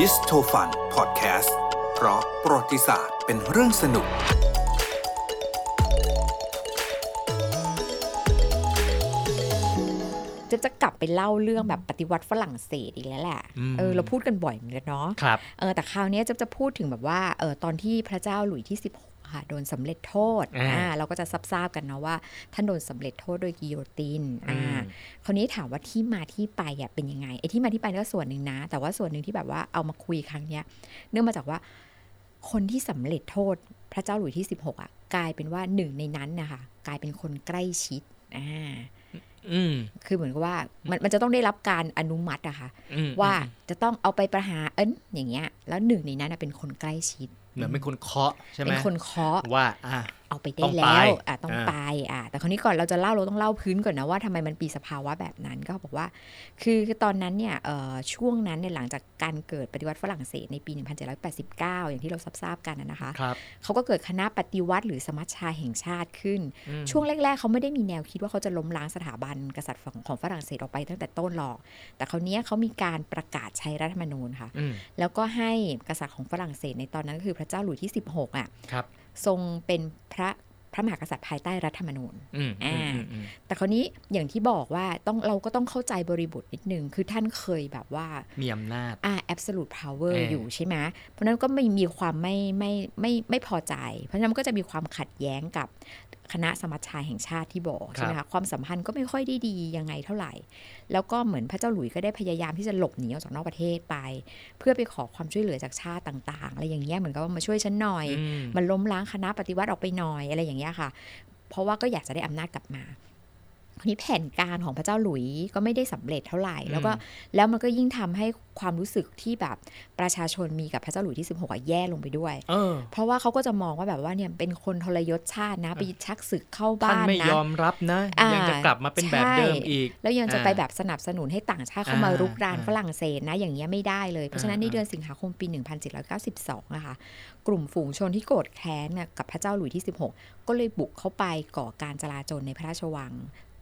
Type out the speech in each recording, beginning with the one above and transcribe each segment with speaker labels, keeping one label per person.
Speaker 1: ดิสโทฟันพอดแคสต์เพราะประวัติศาสตร์เป็นเรื่องสนุก
Speaker 2: จะจะกลับไปเล่าเรื่องแบบปฏิวัติฝรั่งเศสอีกแล้วแหละ
Speaker 3: อืม
Speaker 2: เออเราพูดกันบ่อยเหมือนกันเนาะ
Speaker 3: ครับ
Speaker 2: เออแต่คราวเนี้ยจะจะพูดถึงแบบว่าเออตอนที่พระเจ้าหลุยที่16 ค่ะโดนสำเร็จโทษ
Speaker 3: อ่า
Speaker 2: อ่าเราก็จะทราบๆกันเนาะว่าท่านโดนสำเร็จโทษโดยกิโยตินอ่า
Speaker 3: อืม
Speaker 2: คราวนี้ถามว่าที่มาที่ไปอะเป็นยังไงไอ้ที่มาที่ไปก็ส่วนหนึ่งนะ แต่ว่าส่วนหนึ่งที่แบบว่าเอามาคุยครั้งเนี้ย เนื่องมาจากว่าคนที่สำเร็จโทษพระเจ้าหลุยที่ 16อะกลายเป็นว่าหนึ่งในนั้นนะคะกลายเป็นคนใกล้ชิดอ่า
Speaker 3: อืม
Speaker 2: คือเหมือนกับว่ามันมันจะต้องได้รับการอนุมัติอะค่ะ
Speaker 3: อืม
Speaker 2: ว่าจะต้องเอาไปประหารเอิ้นอย่างเงี้ย แล้วหนึ่งในนั้นนะเป็นคนใกล้ชิด
Speaker 3: เหมือนเป็นคนเคาะใช่ไหม
Speaker 2: เป็นคนเคาะ
Speaker 3: ว่าอะ
Speaker 2: เอาไปได้
Speaker 3: ต้องไป
Speaker 2: แล้วอะต้อง
Speaker 3: อ่า
Speaker 2: ไปอะแต่คราวนี้ก่อนเราจะเล่าเราต้องเล่าพื้นก่อนนะว่าทำไมมันปีสภาวะแบบนั้นก็บอกว่า คือคือตอนนั้นเนี่ยเอ่อช่วงนั้นเนี่ยหลังจากการเกิดปฏิวัติฝรั่งเศสในปี 1789 อย่างที่เราทราบๆกันนะนะคะ
Speaker 3: ครับ
Speaker 2: เขาก็เกิดคณะปฏิวัติหรือสมัชชาแห่งชาติขึ้น
Speaker 3: อืม
Speaker 2: ช่วงแรก ๆ เขาไม่ได้มีแนวคิดว่าเขาจะล้มล้างสถาบันกษัตริย์ของฝรั่งเศสออกไปตั้งแต่ต้นหรอก แต่คราวเนี้ยเขามีการประกาศใช้รัฐธรรมนูญค่ะ
Speaker 3: อืม
Speaker 2: แล้วก็ให้กษัตริย์ของฝรั่งเศสในตอนนั้นก็คือพระเจ้าหลุยที่ 16อะ
Speaker 3: ครับ
Speaker 2: ทรงเป็นพระพระมหากษัตริย์ภายใต้รัฐธรรมนูญ
Speaker 3: อืมอืม
Speaker 2: อ่า
Speaker 3: อืมอืม
Speaker 2: แต่คราวนี้อย่างที่บอกว่าต้องเราก็ต้องเข้าใจบริบทนิดนึง คือท่านเคยแบบว่า
Speaker 3: มีอำนาจ
Speaker 2: อ่า absolute power
Speaker 3: เออ
Speaker 2: อ
Speaker 3: อ
Speaker 2: ยู่ใช่ไหม เพราะฉะนั้นก็ไม่มีความไม่ไม่ไม่ไม่พอใจ เพราะฉะนั้นมันก็จะมีความขัดแย้งกับ คณะสมัชชาแห่งชาติที่บอกใช่ไหมคะความสัมพันธ์ก็ไม่ค่อยได้ดียังไงเท่าไหร่ แล้วก็เหมือนพระเจ้าหลุยส์ก็ได้พยายามที่จะหลบหนีออกจากนอกประเทศไป เพื่อไปขอความช่วยเหลือจากชาติต่างๆอะไรอย่างเงี้ยเหมือนกับว่ามาช่วยฉันหน่อย
Speaker 3: อืม
Speaker 2: มันล้มล้างคณะปฏิวัติออกไปหน่อยอะไรอย่างเงี้ยค่ะ เพราะว่าก็อยากจะได้อำนาจกลับมา ทีนี้แผนการของพระเจ้าหลุยส์ก็ไม่ได้สำเร็จเท่าไหร่ แล้วก็แล้วมันก็ยิ่งทำให้ความรู้สึกที่แบบประชาชนมีกับพระเจ้าหลุยส์ที่ 16อะแย่ลงไปด้วย
Speaker 3: เออ
Speaker 2: เพราะว่าเขาก็จะมองว่าแบบว่าเนี่ยเป็นคนทรยศชาตินะไปชักศึกเข้า
Speaker 3: ท่าน
Speaker 2: บ้าน
Speaker 3: ไม่
Speaker 2: นะ
Speaker 3: ยอมรับนะ
Speaker 2: อ่ายั
Speaker 3: ยังจะกลับมาเป็นแบบเดิมอีก
Speaker 2: แล้วยังจะ
Speaker 3: อ่า
Speaker 2: ไปแบบสนับสนุนให้ต่างชาติเข้ามา
Speaker 3: อ่า
Speaker 2: รุกราน
Speaker 3: อ่า
Speaker 2: ฝรั่งเศสนะอย่างเงี้ยไม่ได้เลย เพราะฉะนั้นใน
Speaker 3: อ่า
Speaker 2: เดือนสิงหาคมปี 1792นะคะกลุ่มฝูงชนที่โกรธแค้นน่ะกับพระเจ้าหลุยที่ 16 ก็เลยบุกเข้าไปก่อการจลาจลในพระราชวัง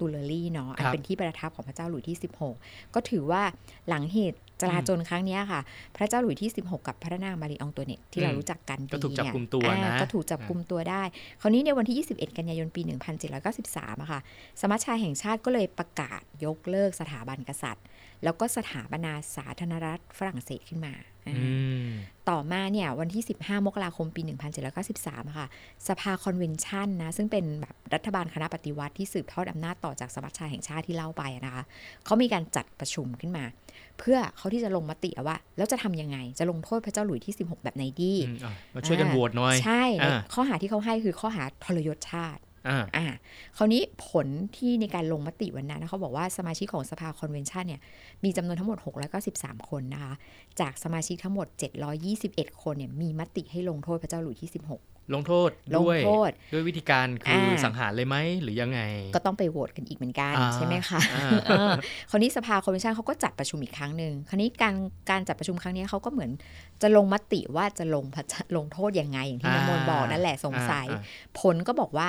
Speaker 2: ตูเลอรี่เนาะอันเป็นที่ประทับของพระเจ้าหลุยที่ 16 ก็ถือว่าหลังเหตุจลาจลครั้งเนี้ยค่ะ พระเจ้าหลุยที่ 16 กับพระนางมารีอองตัวเนตที่เรารู้จักกันดี
Speaker 3: ก็ถูกจับ
Speaker 2: เนี่ย
Speaker 3: กุมตัว
Speaker 2: อ่า
Speaker 3: นะ
Speaker 2: ก็ถูกจับกุมตัวได้ คราวนี้ในวันที่ 21 กันยายนปี 1793อะค่ะ สมัชชาแห่งชาติก็เลยประกาศยกเลิกสถาบันกษัตริย์ แล้วก็สถาปนาสาธารณรัฐฝรั่งเศสขึ้นมาอ่า
Speaker 3: อืม
Speaker 2: ต่อมาเนี่ยวันที่ 15 มกราคมปี 1793อะค่ะ สภาคอนเวนชันนะ ซึ่งเป็นแบบรัฐบาลคณะปฏิวัติที่สืบทอดอำนาจต่อจากสมัชชาแห่งชาติที่เล่าไปอะนะคะเขามีการจัดประชุมขึ้นมา เพื่อเขาที่จะลงมติอะว่า แล้วจะทำยังไงจะลงโทษพระเจ้าหลุยที่ 16 แบบไหนดี
Speaker 3: อืมอะมาช่วยกันโหวตหน่อย
Speaker 2: ใช่
Speaker 3: อ่า
Speaker 2: ข้อหาที่เขาให้คือข้อหาทรยศชาติ
Speaker 3: อ่า
Speaker 2: คราวนี้ผลที่ในการลงมติวันนั้นเขาบอกว่าสมาชิกของสภาคอนเวนชันเนี่ยมีจำนวนทั้งหมด 693 คนนะคะ จากสมาชิกทั้งหมด 721 คนเนี่ยมีมติให้ลงโทษพระเจ้าหลุยที่ 16
Speaker 3: ลงโทษ
Speaker 2: ลง
Speaker 3: ด้วย
Speaker 2: โทษ
Speaker 3: ด้วยวิธีการคืออาสังหารเลยไหมหรือยังไง
Speaker 2: ก็ต้องไปโหวตกันอีกเหมือนกัน
Speaker 3: อ่า
Speaker 2: ใช่ไหมคะ
Speaker 3: อ่า
Speaker 2: เออคราวนี้สภาคอนเวนชันเขาก็จัดประชุมอีกครั้งหนึ่งคราวนี้การการจัดประชุมครั้งนี้เขาก็เหมือนจะลงมติว่าจะลงพระเจ้าลงโทษยังไงอย่างที่น้ำมนต์บอกนั่นแหละสงสัย
Speaker 3: อ่า
Speaker 2: ผลก็บอกว่า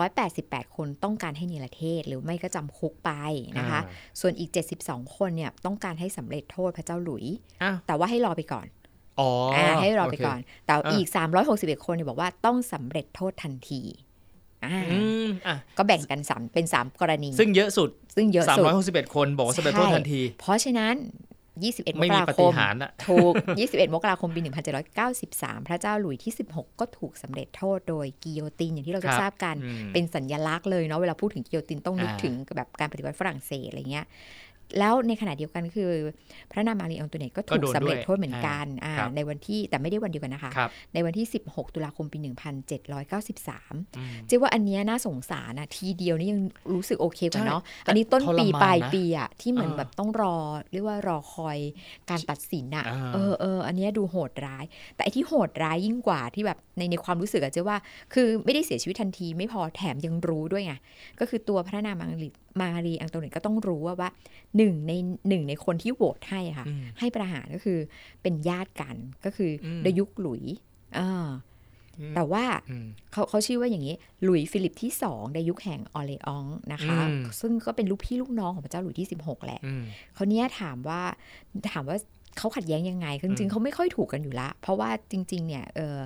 Speaker 2: 288 คนต้องการให้นิรเทศหรือไม่ก็จำคุกไปนะคะ
Speaker 3: อ่า
Speaker 2: ส่วนอีก 72 คนเนี่ยต้องการให้สำเร็จโทษพระเจ้าหลุย
Speaker 3: อะ
Speaker 2: แต่ว่าให้รอไปก่อน
Speaker 3: อ๋ออ่า
Speaker 2: ให้รอไป
Speaker 3: โเค
Speaker 2: ก่อน แต่
Speaker 3: อ่า
Speaker 2: อีก 361 คนเนี่ยบอกว่าต้องสำเร็จโทษทันทีอ่า
Speaker 3: อืมอะ
Speaker 2: ก็แบ่งกันสามเป็น 3 กรณี
Speaker 3: ซึ่งเยอะสุด
Speaker 2: ซึ่งเยอะสุด
Speaker 3: 361 คนบอกว่าสำเร็จโทษทันที
Speaker 2: เพราะฉะนั้น 21ม
Speaker 3: ไม่
Speaker 2: ก
Speaker 3: มี
Speaker 2: รา
Speaker 3: ป
Speaker 2: ค
Speaker 3: ฏิ
Speaker 2: ม
Speaker 3: หารย์อะ
Speaker 2: ถูก 21 มกราคมปี 1793 พระเจ้าหลุยที่ 16 ก็ถูกสำเร็จโทษโดยกิโยตินอย่างที่เรา
Speaker 3: ค
Speaker 2: จะ
Speaker 3: รับ
Speaker 2: ทราบกัน
Speaker 3: อืม
Speaker 2: เป็นสัญลักษณ์เลยเนาะเวลาพูดถึงกิโยตินต้องนึก
Speaker 3: อ่า
Speaker 2: ถึงแบบการปฏิวัติฝรั่งเศสอะไรเงี้ย แล้วในขณะเดียวกันคือ พระนางมารีอองตุเนตก็ถูกสำเร็จโทษเหมือนกันอ่า
Speaker 3: ครับ
Speaker 2: ในวันที่แต่ไม่ได้วันเดียวกันนะคะ
Speaker 3: ครับ
Speaker 2: ในวันที่ 16 ตุลาคมปี 1793
Speaker 3: อืม
Speaker 2: เจ๊ว่าอันเนี้ยน่าสงสารนะทีเดียวนี่ยังรู้สึกโอเคกว่า
Speaker 3: ใช่
Speaker 2: เนาะ
Speaker 3: แต่
Speaker 2: อันนี้ต้นปี
Speaker 3: ทรมานนะ
Speaker 2: ปลายปีอะที่เหมือน
Speaker 3: เออ
Speaker 2: แบบต้องรอเรียกว่ารอคอยการตัดสินอะ
Speaker 3: อ่า
Speaker 2: เออเอออันเนี้ยดูโหดร้าย แต่ไอที่โหดร้ายยิ่งกว่าที่แบบในในความรู้สึกอะเจ๊ว่า คือไม่ได้เสียชีวิตทันทีไม่พอแถมยังรู้ด้วยไงก็คือตัวพระนางมารี มารีอ็องตัวแน็ตก็ต้องรู้ว่าว่าหนึ่งในหนึ่งในคนที่โหวตให้อะค่ะ
Speaker 3: อืม
Speaker 2: ให้ประหารก็คือเป็นญาติกันก็คืออ
Speaker 3: ม
Speaker 2: ดยุคหลุยส์เอออ
Speaker 3: ม
Speaker 2: แต่ว่า
Speaker 3: อืม
Speaker 2: เขาเขาชื่อว่าอย่างนี้ หลุยส์ฟิลิปที่สองดยุคแห่งออร์เลอ็องนะคะ
Speaker 3: อืม
Speaker 2: ซึ่งก็เป็นลูกพี่ลูกน้องของพระเจ้าหลุยส์ที่ 16 แหละ
Speaker 3: อืม
Speaker 2: เขาวเนี้ยถามว่าถามว่าเขาขัดแย้งยังไงคือจริงๆเขาไม่ค่อยถูกกันอยู่ละ เพราะว่าจริง ๆ เนี่ยเออ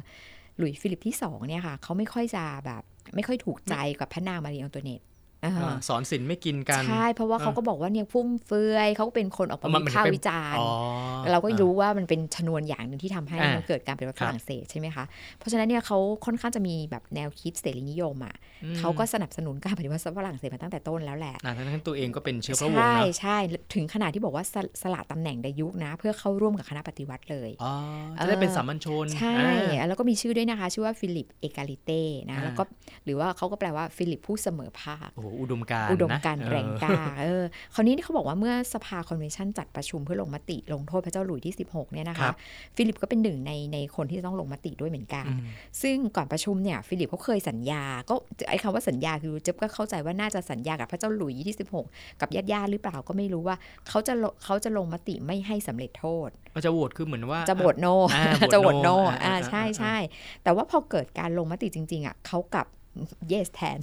Speaker 2: หลุยส์ฟิลิปที่สองเนี่ยค่ะเขาไม่ค่อยจะแบบ ไม่ค่อยถูกใจกับพระนางมารีอองโตเนตอ่า
Speaker 3: อ่า สอนศิลป์ไม่กินกัน
Speaker 2: ใช่เพราะว่าเขาก็บอกว่าเนี่ยฟุ่มเฟือยเขาก็เป็นคนออกมา
Speaker 3: มัน
Speaker 2: วิ
Speaker 3: มัน
Speaker 2: พาก
Speaker 3: เป็น
Speaker 2: ษ์วิจารณ์
Speaker 3: อ๋อ
Speaker 2: เราก็รู้ว่ามันเป็นชนวนอย่างหนึ่งที่ทำให้
Speaker 3: อ่ามั
Speaker 2: มันเกิดการเป็นรัฐ
Speaker 3: ครั
Speaker 2: ฝ
Speaker 3: บ
Speaker 2: รั่งเศสใช่ไหมคะเพราะฉะนั้นเนี่ยเขาค่อนข้างจะมีแบบแนวคิดเสรีนิยมอะ
Speaker 3: อืม
Speaker 2: เขาก็สนับสนุนการปฏิวัติฝรั่งเศสมาตั้งแต่ต้นแล้วแหละ
Speaker 3: อ่าทั้งนั้นตัวเองก็เป็นเชื้อพระวงศ์
Speaker 2: ใช่
Speaker 3: นะ
Speaker 2: ใช่ถึงขนาดที่บอกว่าสสละตำแหน่งในยุคนะ เพื่อเข้าร่วมกับคณะปฏิวัติเลย
Speaker 3: อ๋อจะได้เป็นสามัญชน
Speaker 2: ใช่
Speaker 3: อ่า
Speaker 2: แล้วก็มีชื่อด้วยนะคะ ชื่อว่าฟิลิปเอกาลิเต้นะ
Speaker 3: อ่า
Speaker 2: แล้วก็หรือว่าเขาก็แปลว่าฟิลิปผู้เสมอภาค
Speaker 3: โอ้โหอุดมการณ์
Speaker 2: อุดม
Speaker 3: นะ
Speaker 2: การณ์
Speaker 3: เออ
Speaker 2: แรงกล้าเออคราวนี้เขาบอกว่าเมื่อสภาคอนเวนชั่นจัดประชุมเพื่อลงมติลงโทษพระเจ้าหลุยที่ 16เนี่ยนะ
Speaker 3: ครั
Speaker 2: คะ
Speaker 3: บ
Speaker 2: ฟิลิปก็เป็นหนึ่งในในคนที่จะต้องลงมติด้วยเหมือนกัน
Speaker 3: อืม
Speaker 2: ซึ่งก่อนประชุมเนี่ยฟิลิปเขาเคยสัญญา ก็ไอ้คำว่าสัญญาคือเจ๊บก็เข้าใจว่าน่าจะสัญญากับพระเจ้าหลุยที่ 16 กับญาติญาติๆหรือเปล่าก็ไม่รู้ว่าเขาจะลเขาจะลงมติไม่ให้สำเร็จโทษ
Speaker 3: ก็จะโหวตคือเหมือนว่า
Speaker 2: จะโหวตโน
Speaker 3: อ่า
Speaker 2: จะโหวตโน
Speaker 3: โหวต no
Speaker 2: อ่า
Speaker 3: อ่า
Speaker 2: ใช่
Speaker 3: อ่า
Speaker 2: ใช่แต่ว่าพอเกิดการลงมติจริงๆอะเขากลับ yes แทน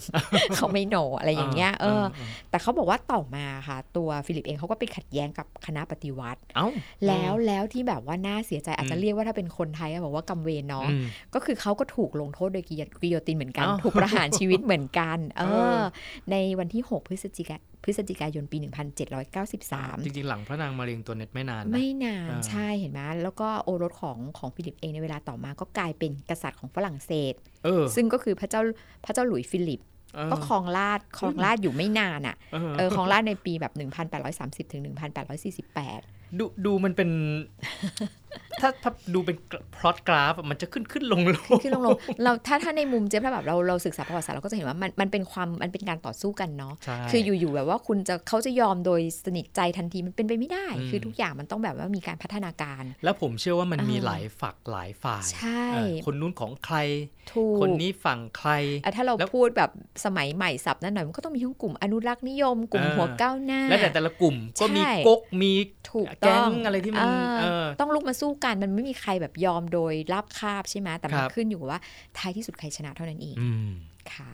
Speaker 2: เขาไม่ no อะไรอย่างเงี้ยเออ แต่เขาบอกว่าต่อมาค่ะ ตัวฟิลิปเองเขาก็ไปขัดแย้งกับคณะปฏิวัติ
Speaker 3: เอ้า
Speaker 2: แล้วแล้วที่แบบว่าน่าเสียใจอาจจะเรียกว่าถ้าเป็นคนไทยอะบอกว่ากรรมเวรเนาะ
Speaker 3: อืม
Speaker 2: ก็คือเขาก็ถูกลงโทษโดยกิโยกิโยตินเหมือนกัน
Speaker 3: อ้าว
Speaker 2: ถูกประหารชีวิตเหมือนกัน เอ
Speaker 3: เอ
Speaker 2: อ
Speaker 3: อ
Speaker 2: ในวันที่ 6 พฤศจิกาพฤศจิกายนปี 1793
Speaker 3: จริงๆ หลังพระนางมารีอังตัวเน็ตไม่นานนะ
Speaker 2: ไม่นาน
Speaker 3: อ่า
Speaker 2: ใช่เห็นไหมแล้วก็โอรสของของฟิลิปเองในเวลาต่อมาก็กลายเป็นกษัตริย์ของฝรั่งเศส
Speaker 3: เออ
Speaker 2: ซึ่งก็คือพระเจ้าพระเจ้าหลุยส์ฟิลิป
Speaker 3: เออ
Speaker 2: ก็ครองราชย์ครองราชย์อยู่ไม่นานอะ
Speaker 3: เออ
Speaker 2: เออครองราชย์ในปีแบบ 1830ถึง1848
Speaker 3: ดูดูมันเป็นถ้าถ้าดูเป็นพล็อตกราฟมันจะขึ้นขึ้นลงลง
Speaker 2: ขึ้นลงลงเราถ้าถ้าในมุมเจ๊ถ้าแบบเราเราศึกษาประวัติศาสตร์เราก็จะเห็นว่ามันมันเป็นความมันเป็นการต่อสู้กันเนาะ
Speaker 3: ใช่
Speaker 2: คืออยู่ๆแบบว่าคุณจะเขาจะยอมโดยสนิทใจทันทีมันเป็นไปไม่ได้
Speaker 3: อืม
Speaker 2: คือทุกอย่างมันต้องแบบว่ามีการพัฒนาการ
Speaker 3: แล้วผมเชื่อว่ามันมี
Speaker 2: อ่า
Speaker 3: หลายฝักหลายฝ่าย
Speaker 2: ใช่
Speaker 3: เออคนนู้นของใคร
Speaker 2: ถูก
Speaker 3: คนนี้ฝั่งใคร
Speaker 2: อะถ้าเรา
Speaker 3: แล้ว
Speaker 2: พูดแบบสมัยใหม่สับนั่นหน่อยมันก็ต้องมีทั้งกลุ่มอนุรักษ์นิยม กลุ่ม
Speaker 3: เออ
Speaker 2: หัวก้าวหน้า
Speaker 3: และแต่แต่ละกลุ่มก็มี
Speaker 2: ใช่
Speaker 3: ก๊กมี
Speaker 2: ถูก
Speaker 3: แก๊
Speaker 2: ต้อง
Speaker 3: งอะไรที่มัน
Speaker 2: เออ
Speaker 3: เออ
Speaker 2: ต้องลุกมาสู้กันมันไม่มีใครแบบยอมโดยรับคาบใช่ไหมแต่มัน
Speaker 3: ครับ
Speaker 2: ขึ้นอยู่กับว่าท้ายที่สุดใครชนะเท่านั้นเอง
Speaker 3: อืม
Speaker 2: ค่ะ